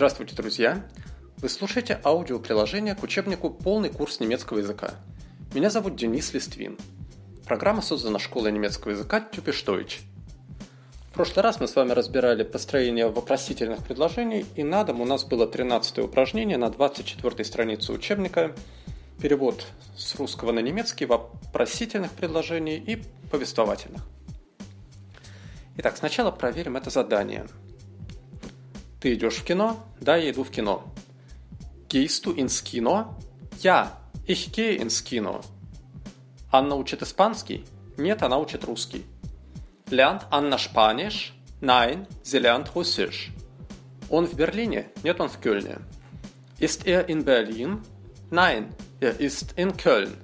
Здравствуйте, друзья! Вы слушаете аудиоприложение к учебнику «Полный курс немецкого языка». Меня зовут Денис Листвин. Программа создана школой немецкого языка Тюпештойч. В прошлый раз мы с вами разбирали построение вопросительных предложений, и на дом у нас было 13 упражнение на 24 странице учебника, перевод с русского на немецкий вопросительных предложений и повествовательных. Итак, сначала проверим это задание – ты идешь в кино? Да, я иду в кино. Du ins Kino? Ja, ich gehe ins Kino. Анна учит испанский? Нет, она учит русский. Anna Spanisch? Nein, sie lernt Russisch. Он в Берлине? Нет, он в Кёльне. Ist er in Berlin? Nein, er ist in Köln.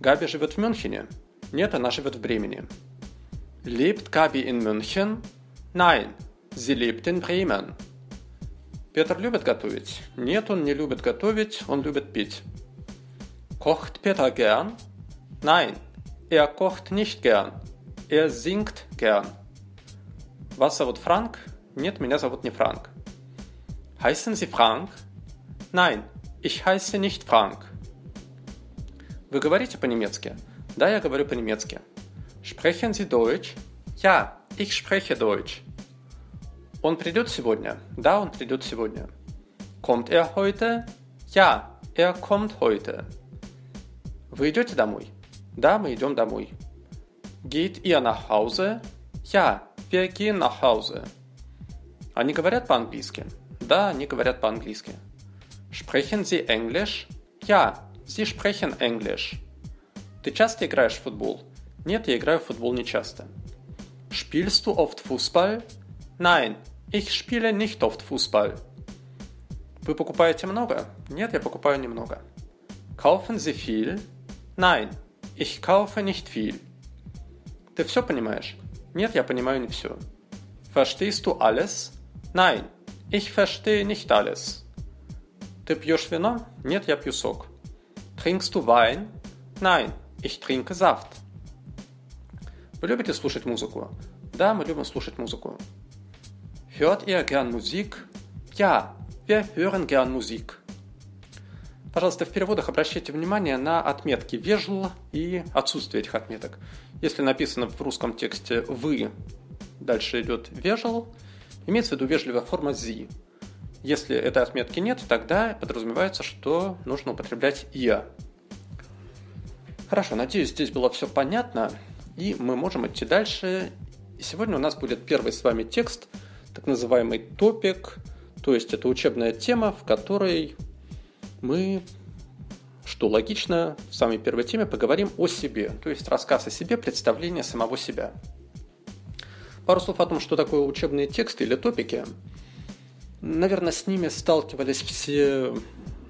Габи живет в Мюнхене? Нет, она живет в Бремени. Lebt Gabi in München? Nein, Sie lebt in Bremen. Петр любит готовить? Нет, он не любит готовить, он любит пить. Kocht Peter gern? Nein, er kocht nicht gern. Er singt gern. Вас зовут Франк? Нет, меня зовут не Франк. Heißen Sie Frank? Nein, ich heiße nicht Frank. Вы говорите по-немецки? Да, я говорю по-немецки. Sprechen Sie Deutsch? Ja, ich spreche Deutsch. Он придет сегодня? Да, он придет сегодня. Kommt er heute? Ja, er kommt heute. Вы идете домой? Да, мы идем домой. Geht ihr nach Hause? Ja, wir gehen nach Hause. Они говорят по-английски? Да, они говорят по-английски. Sprechen Sie Englisch? Ja, Sie sprechen Englisch. Ты часто играешь в футбол? Нет, я играю в футбол не часто. Spielst du oft Fußball? Nein, Ich spiele nicht oft Fußball. Вы покупаете много? Нет, я покупаю немного. Kaufen Sie viel? Nein, ich kaufe nicht viel. Ты все понимаешь? Нет, я понимаю не все. Verstehst du alles? Nein, ich verstehe nicht alles. Ты пьешь вино? Нет, я пью сок. Trinkst du Wein? Nein, ich trinke Saft. Вы любите слушать музыку? Да, мы любим слушать музыку. Hört ihr gern Musik? Ja, wir hören gern Musik. Пожалуйста, в переводах обращайте внимание на отметки «вежл» и отсутствие этих отметок. Если написано в русском тексте «вы», дальше идет «вежл», имеется в виду вежливая форма «зи». Если этой отметки нет, тогда подразумевается, что нужно употреблять «я». Хорошо, надеюсь, здесь было все понятно, и мы можем идти дальше. Сегодня у нас будет первый с вами текст – так называемый топик, то есть это учебная тема, в которой мы, что логично, в самой первой теме поговорим о себе, то есть рассказ о себе, представление самого себя. Пару слов о том, что такое учебные тексты или топики. Наверное, с ними сталкивались все,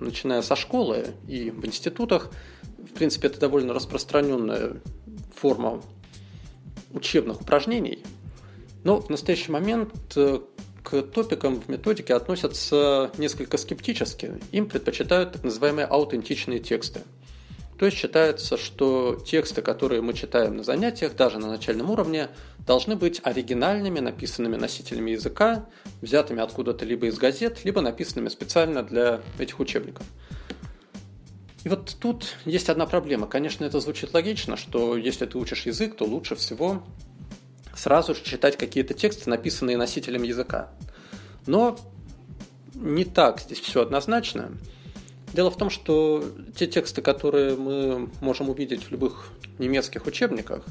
начиная со школы и в институтах. В принципе, это довольно распространенная форма учебных упражнений – но в настоящий момент э, к топикам в методике относятся несколько скептически. Им предпочитают так называемые аутентичные тексты. То есть считается, что тексты, которые мы читаем на занятиях, даже на начальном уровне, должны быть оригинальными, написанными носителями языка, взятыми откуда-то либо из газет, либо написанными специально для этих учебников. И вот тут есть одна проблема. Конечно, это звучит логично, что если ты учишь язык, то лучше всего сразу же читать какие-то тексты, написанные носителем языка. Но не так здесь все однозначно. Дело в том, что те тексты, которые мы можем увидеть в любых немецких учебниках,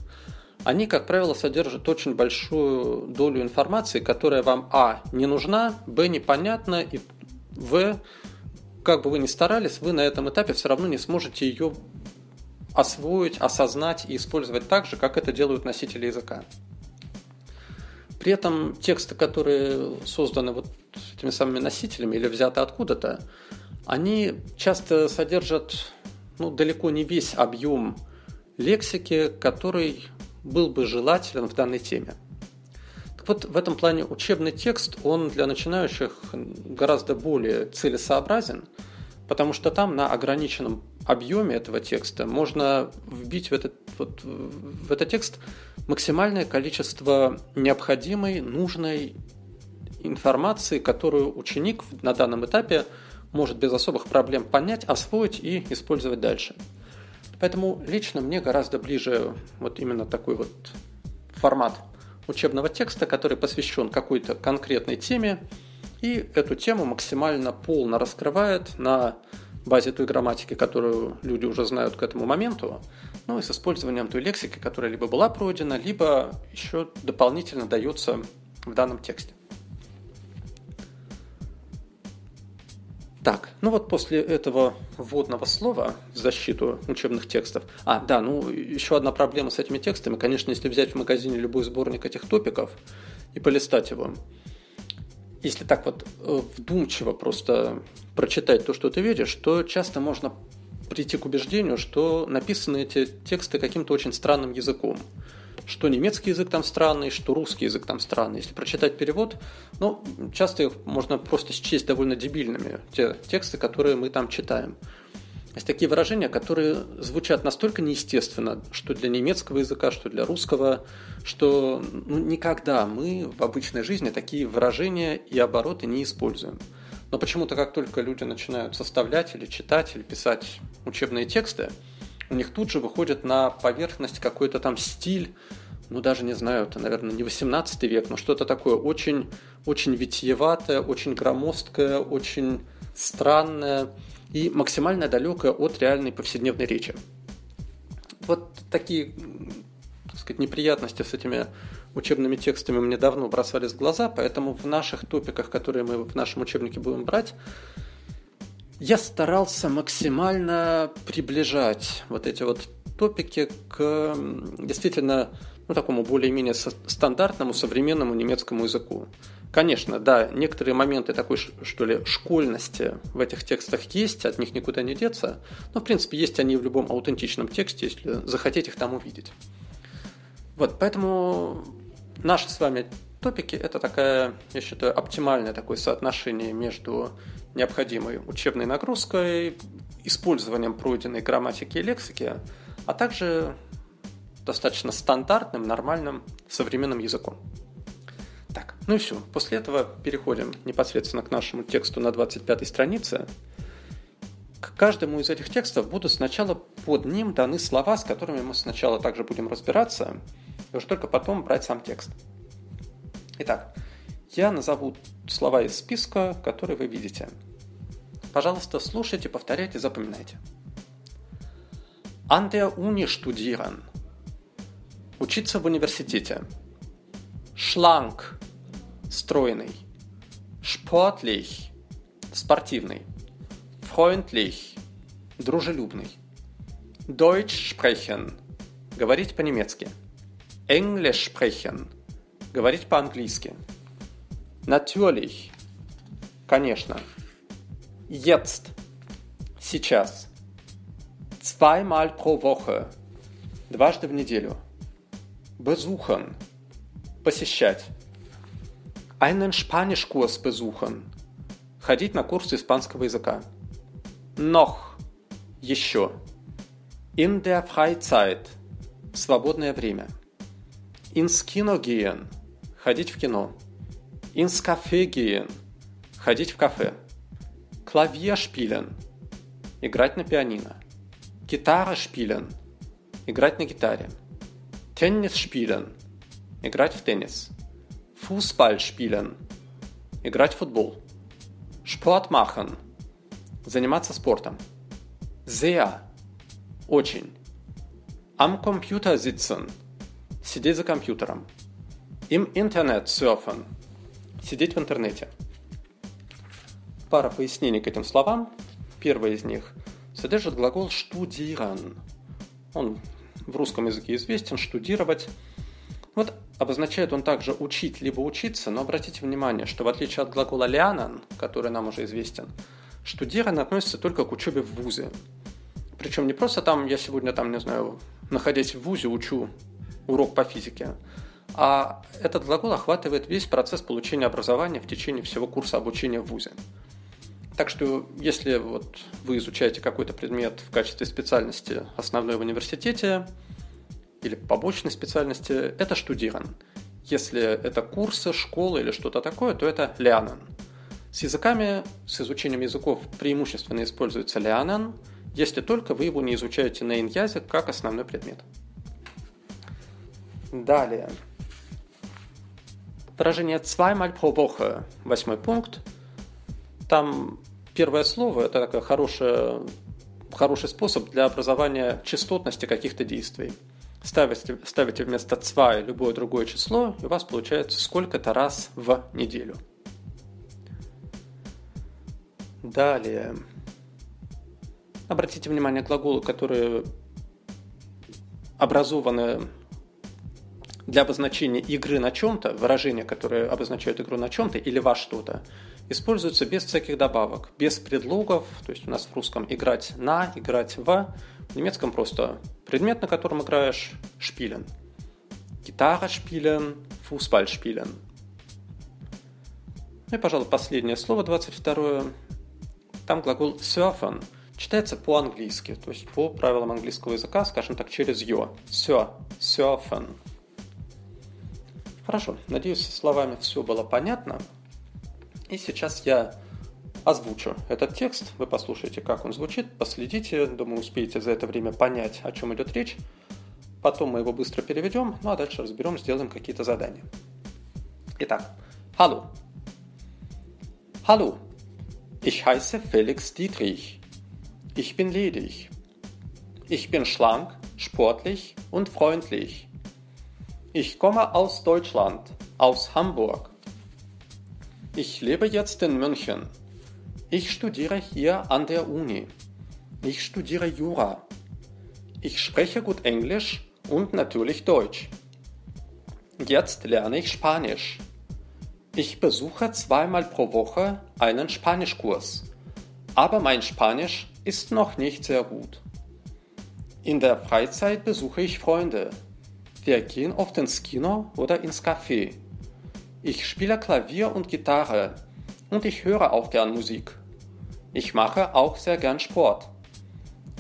они, как правило, содержат очень большую долю информации, которая вам, а, не нужна, б, непонятна, и в, как бы вы ни старались, вы на этом этапе все равно не сможете ее освоить, осознать и использовать так же, как это делают носители языка. При этом тексты, которые созданы вот этими самыми носителями или взяты откуда-то, они часто содержат ну, далеко не весь объем лексики, который был бы желателен в данной теме. Так вот, в этом плане учебный текст, он для начинающих гораздо более целесообразен, потому что там на ограниченном объеме этого текста можно вбить в этот, вот, в этот текст максимальное количество необходимой, нужной информации, которую ученик на данном этапе может без особых проблем понять, освоить и использовать дальше. Поэтому лично мне гораздо ближе вот именно такой вот формат учебного текста, который посвящен какой-то конкретной теме, и эту тему максимально полно раскрывает на базе той грамматики, которую люди уже знают к этому моменту, ну и с использованием той лексики, которая либо была пройдена, либо еще дополнительно дается в данном тексте. Так, ну вот после этого вводного слова в защиту учебных текстов. А, да, ну еще одна проблема с этими текстами. Конечно, если взять в магазине любой сборник этих топиков и полистать его, если так вот э, вдумчиво просто прочитать то, что ты видишь, то часто можно прийти к убеждению, что написаны эти тексты каким-то очень странным языком. Что немецкий язык там странный, что русский язык там странный. Если прочитать перевод, ну, часто их можно просто счесть довольно дебильными, те тексты, которые мы там читаем. Есть такие выражения, которые звучат настолько неестественно, что для немецкого языка, что для русского, что ну, никогда мы в обычной жизни такие выражения и обороты не используем. Но почему-то, как только люди начинают составлять или читать, или писать учебные тексты, у них тут же выходит на поверхность какой-то там стиль, ну даже не знаю, это, наверное, не 18 век, но что-то такое очень, очень витиеватое, очень громоздкое, очень странное и максимально далекое от реальной повседневной речи. Вот такие так сказать, неприятности с этими учебными текстами мне давно бросались в глаза, поэтому в наших топиках, которые мы в нашем учебнике будем брать, я старался максимально приближать вот эти вот топики к действительно ну, такому более-менее стандартному современному немецкому языку. Конечно, да, некоторые моменты такой, что ли, школьности в этих текстах есть, от них никуда не деться, но, в принципе, есть они в любом аутентичном тексте, если захотеть их там увидеть. Вот, поэтому наши с вами топики – это такая, я считаю, оптимальное такое соотношение между необходимой учебной нагрузкой, использованием пройденной грамматики и лексики, а также достаточно стандартным, нормальным, современным языком. Так, ну и все. После этого переходим непосредственно к нашему тексту на 25 странице. К каждому из этих текстов будут сначала под ним даны слова, с которыми мы сначала также будем разбираться, и уж только потом брать сам текст. Итак, я назову слова из списка, которые вы видите. Пожалуйста, слушайте, повторяйте, запоминайте. An der Uni studieren. Учиться в университете. Schlank стройный. Sportlich – спортивный. Freundlich – дружелюбный. Deutsch sprechen – говорить по-немецки. English sprechen – говорить по-английски. Natürlich – конечно. Jetzt – сейчас. Zweimal pro Woche – дважды в неделю. Besuchen – посещать. Einen Spanischkurs besuchen. Ходить на курсы испанского языка. Noch. Еще. In der Freizeit. Свободное время. Ins Kino gehen. Ходить в кино. Ins Café gehen. Ходить в кафе. Klavier spielen. Играть на пианино. Gitarre spielen. Играть на гитаре. Tennis spielen. Играть в теннис. Fußball spielen. Играть в футбол. Sport machen. Заниматься спортом. Sehr. Очень. Am Computer sitzen. Сидеть за компьютером. Im Internet surfen. Сидеть в интернете. Пара пояснений к этим словам. Первое из них содержит глагол studieren. Он в русском языке известен, штудировать. Вот обозначает он также учить либо учиться, но обратите внимание, что в отличие от глагола lernen, который нам уже известен, штудирован относится только к учебе в ВУЗе. Причем не просто там, я сегодня там, не знаю, находясь в ВУЗе, учу урок по физике, а этот глагол охватывает весь процесс получения образования в течение всего курса обучения в ВУЗе. Так что, если вот вы изучаете какой-то предмет в качестве специальности основной в университете, или побочной специальности, это штудирован. Если это курсы, школы или что-то такое, то это lernen. С языками, с изучением языков преимущественно используется lernen, если только вы его не изучаете на язык как основной предмет. Далее. Выражение zweimal pro Woche, восьмой пункт. Там первое слово – это такое хорошее, хороший способ для образования частотности каких-то действий. Ставите, ставите вместо zwei любое другое число, и у вас получается сколько-то раз в неделю. Далее. Обратите внимание глаголы, которые образованы для обозначения игры на чем-то, выражения, которые обозначают игру на чем-то или во что-то, используются без всяких добавок, без предлогов. То есть у нас в русском играть на, играть в, в немецком просто предмет, на котором играешь, шпилен. Гитара шпилен, футбол шпилен. Ну и, пожалуй, последнее слово, 22 Там глагол surfen читается по-английски, то есть по правилам английского языка, скажем так, через «ё». Sur, surfen. Хорошо, надеюсь, со словами все было понятно. И сейчас я озвучу этот текст, вы послушаете, как он звучит, последите, думаю, успеете за это время понять, о чем идет речь. Потом мы его быстро переведем, ну а дальше разберем, сделаем какие-то задания. Итак, hallo. Hallo, ich heiße Felix Dietrich. Ich bin ledig. Ich bin schlank, sportlich und freundlich. Ich komme aus Deutschland, aus Hamburg. Ich lebe jetzt in München. Ich studiere hier an der Uni. Ich studiere Jura. Ich spreche gut Englisch und natürlich Deutsch. Jetzt lerne ich Spanisch. Ich besuche zweimal pro Woche einen Spanischkurs. Aber mein Spanisch ist noch nicht sehr gut. In der Freizeit besuche ich Freunde. Wir gehen oft ins Kino oder ins Café. Ich spiele Klavier und Gitarre und ich höre auch gern Musik. Ich mache auch sehr gern Sport.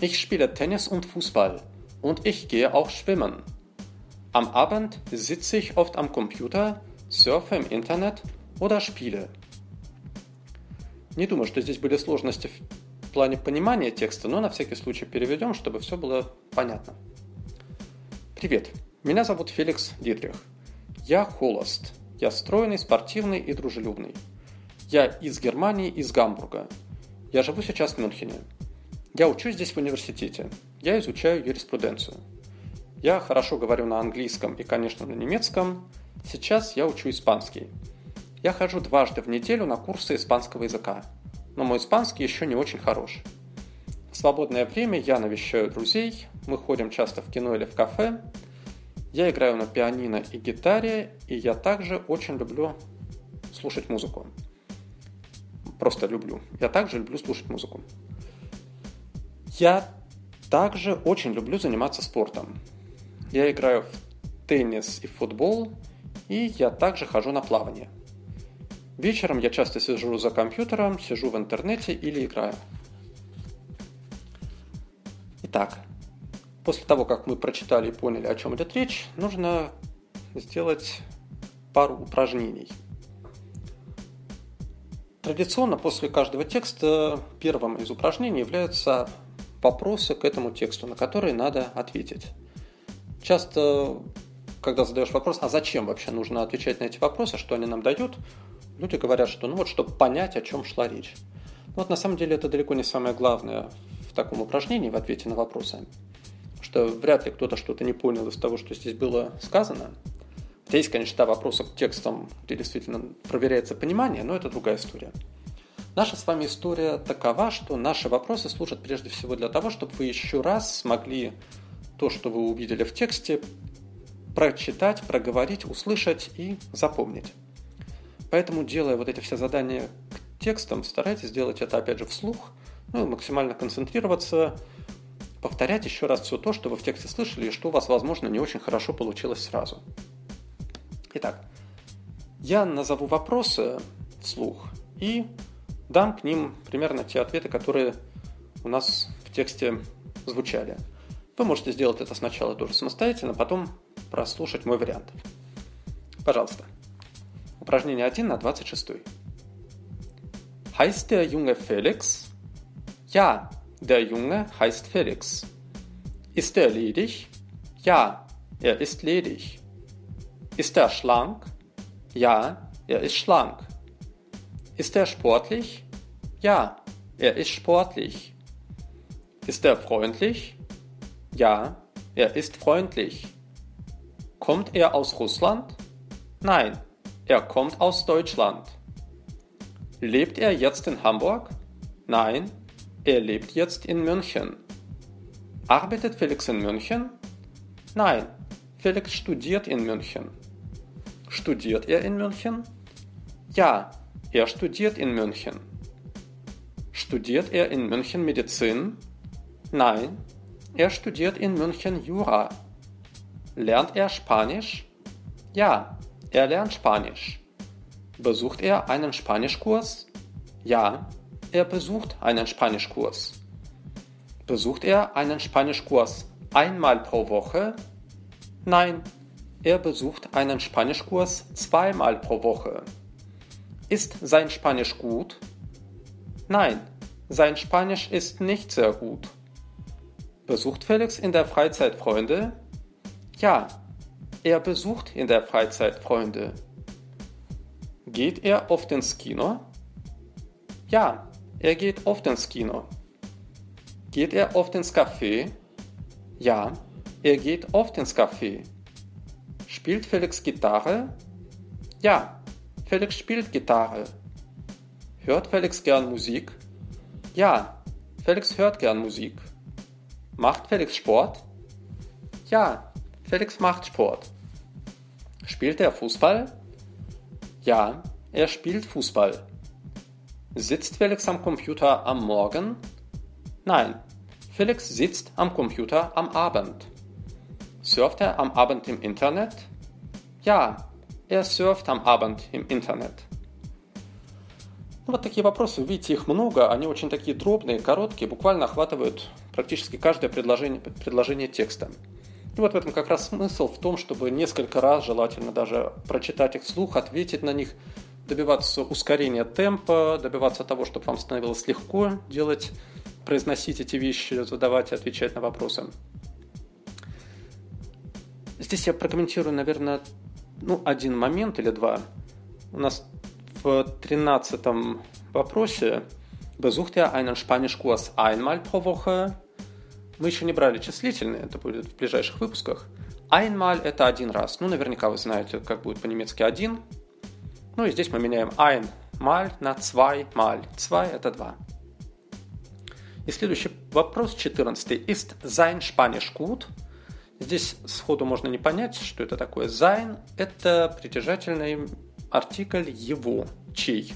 Ich spiele Tennis und Fußball und ich gehe auch schwimmen. Am Abend sitze ich oft am Computer, surfe im Internet oder spiele. Не думаю, что здесь были сложности в плане понимания текста, но на всякий случай переведем, чтобы все было понятно. Привет! Меня зовут Феликс Дитрих. Я холост. Я стройный, спортивный и дружелюбный. Я из Германии, из Гамбурга. Я живу сейчас в Мюнхене. Я учусь здесь в университете. Я изучаю юриспруденцию. Я хорошо говорю на английском и, конечно, на немецком. Сейчас я учу испанский. Я хожу дважды в неделю на курсы испанского языка. Но мой испанский еще не очень хорош. В свободное время я навещаю друзей, мы ходим часто в кино или в кафе, я играю на пианино и гитаре, и я также очень люблю слушать музыку. Просто люблю. Я также люблю слушать музыку. Я также очень люблю заниматься спортом. Я играю в теннис и футбол, и я также хожу на плавание. Вечером я часто сижу за компьютером, сижу в интернете или играю. Итак, После того, как мы прочитали и поняли, о чем идет речь, нужно сделать пару упражнений. Традиционно после каждого текста первым из упражнений являются вопросы к этому тексту, на которые надо ответить. Часто, когда задаешь вопрос, а зачем вообще нужно отвечать на эти вопросы, что они нам дают, люди говорят, что ну вот, чтобы понять, о чем шла речь. Но вот на самом деле это далеко не самое главное в таком упражнении, в ответе на вопросы что вряд ли кто-то что-то не понял из того, что здесь было сказано. Есть, конечно, да, вопросы к текстам, где действительно проверяется понимание, но это другая история. Наша с вами история такова, что наши вопросы служат прежде всего для того, чтобы вы еще раз смогли то, что вы увидели в тексте, прочитать, проговорить, услышать и запомнить. Поэтому, делая вот эти все задания к текстам, старайтесь сделать это, опять же, вслух, ну, максимально концентрироваться, повторять еще раз все то, что вы в тексте слышали и что у вас, возможно, не очень хорошо получилось сразу. Итак, я назову вопросы вслух и дам к ним примерно те ответы, которые у нас в тексте звучали. Вы можете сделать это сначала тоже самостоятельно, потом прослушать мой вариант. Пожалуйста. Упражнение 1 на 26. Heißt der Junge Felix? Ja, der Junge heißt Felix. Ist er ledig? Ja, er ist ledig. Ist er schlank? Ja, er ist schlank. Ist er sportlich? Ja, er ist sportlich. Ist er freundlich? Ja, er ist freundlich. Kommt er aus Russland? Nein, er kommt aus Deutschland. Lebt er jetzt in Hamburg? Nein, er lebt jetzt in München. Arbeitet Felix in München? Nein, Felix studiert in München. Studiert er in München? Ja, er studiert in München. Studiert er in München Medizin? Nein, er studiert in München Jura. Lernt er Spanisch? Ja, er lernt Spanisch. Besucht er einen Spanischkurs? Ja, er besucht einen Spanischkurs. Besucht er einen Spanischkurs einmal pro Woche? Nein, er besucht einen Spanischkurs zweimal pro Woche. Ist sein Spanisch gut? Nein, sein Spanisch ist nicht sehr gut. Besucht Felix in der Freizeit Freunde? Ja, er besucht in der Freizeit Freunde. Geht er oft ins Kino? Ja, er geht oft ins Kino. Geht er oft ins Café? Ja, er geht oft ins Café. Spielt Felix Gitarre? Ja, Felix spielt Gitarre. Hört Felix gern Musik? Ja, Felix hört gern Musik. Macht Felix Sport? Ja, Felix macht Sport. Spielt er Fußball? Ja, er spielt Fußball. Sitzt Felix am Computer am Morgen? Nein, Felix sitzt am Computer am Abend. Surft er am Abend im Internet? Ja, er surft am Abend im Internet. Ну, вот такие вопросы, видите, их много, они очень такие дробные, короткие, буквально охватывают практически каждое предложение, предложение текста. И вот в этом как раз смысл в том, чтобы несколько раз, желательно даже прочитать их вслух, ответить на них, добиваться ускорения темпа, добиваться того, чтобы вам становилось легко делать, произносить эти вещи, задавать и отвечать на вопросы. Здесь я прокомментирую, наверное, ну, один момент или два. У нас в тринадцатом вопросе «Besucht er einen Spanischkurs einmal pro Woche?» Мы еще не брали числительные, это будет в ближайших выпусках. Einmal – это один раз. Ну, наверняка вы знаете, как будет по-немецки один. Ну и здесь мы меняем einmal на zweimal. Zwei – это два. И следующий вопрос, 14. Ist sein Spanisch gut? Здесь сходу можно не понять, что это такое. Sein – это притяжательный артикль его, чей.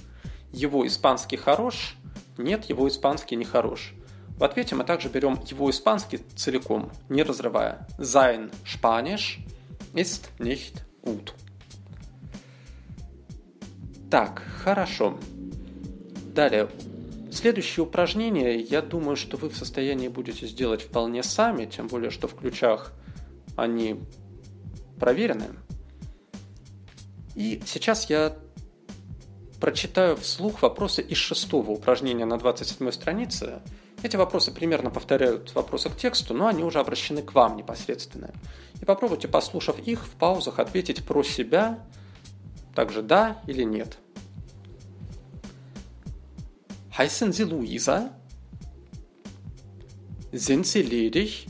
Его испанский хорош, нет, его испанский не хорош. В ответе мы также берем его испанский целиком, не разрывая. Sein Spanisch ist nicht gut. Так, хорошо. Далее. Следующее упражнение, я думаю, что вы в состоянии будете сделать вполне сами, тем более, что в ключах они проверены. И сейчас я прочитаю вслух вопросы из шестого упражнения на 27 странице. Эти вопросы примерно повторяют вопросы к тексту, но они уже обращены к вам непосредственно. И попробуйте, послушав их, в паузах ответить про себя, также да или нет. Heißen Sie Luisa? Sind Sie ledig?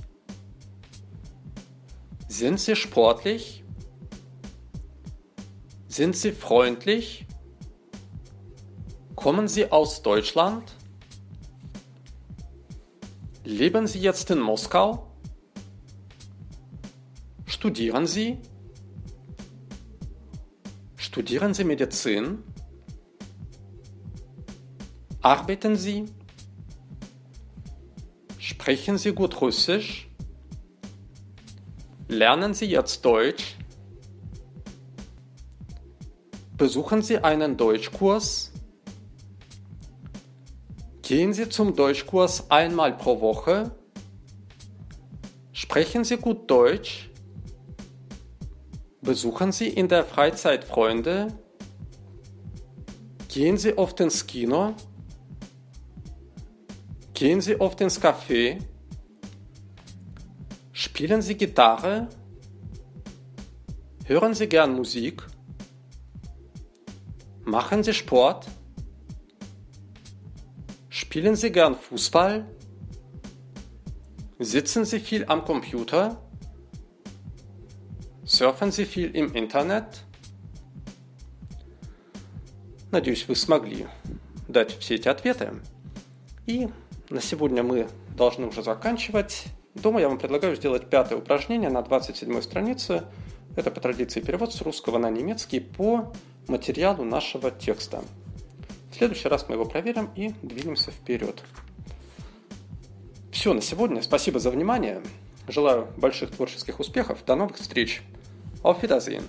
Sind Sie sportlich? Sind Sie freundlich? Kommen Sie aus Deutschland? Leben Sie jetzt in Moskau? Studieren Sie? Studieren Sie Medizin? Arbeiten Sie? Sprechen Sie gut Russisch? Lernen Sie jetzt Deutsch? Besuchen Sie einen Deutschkurs? Gehen Sie zum Deutschkurs einmal pro Woche? Sprechen Sie gut Deutsch? Besuchen Sie in der Freizeit Freunde? Gehen Sie oft ins Kino? Gehen Sie oft ins Café? Spielen Sie Gitarre? Hören Sie gern Musik? Machen Sie Sport? Spielen Sie gern Fußball? Sitzen Sie viel am Computer? Surfen Sie viel im интернет? Надеюсь, вы смогли дать все эти ответы. И на сегодня мы должны уже заканчивать. Дома я вам предлагаю сделать пятое упражнение на 27 странице. Это по традиции перевод с русского на немецкий по материалу нашего текста. В следующий раз мы его проверим и двинемся вперед. Все на сегодня. Спасибо за внимание. Желаю больших творческих успехов. До новых встреч. Auf Wiedersehen.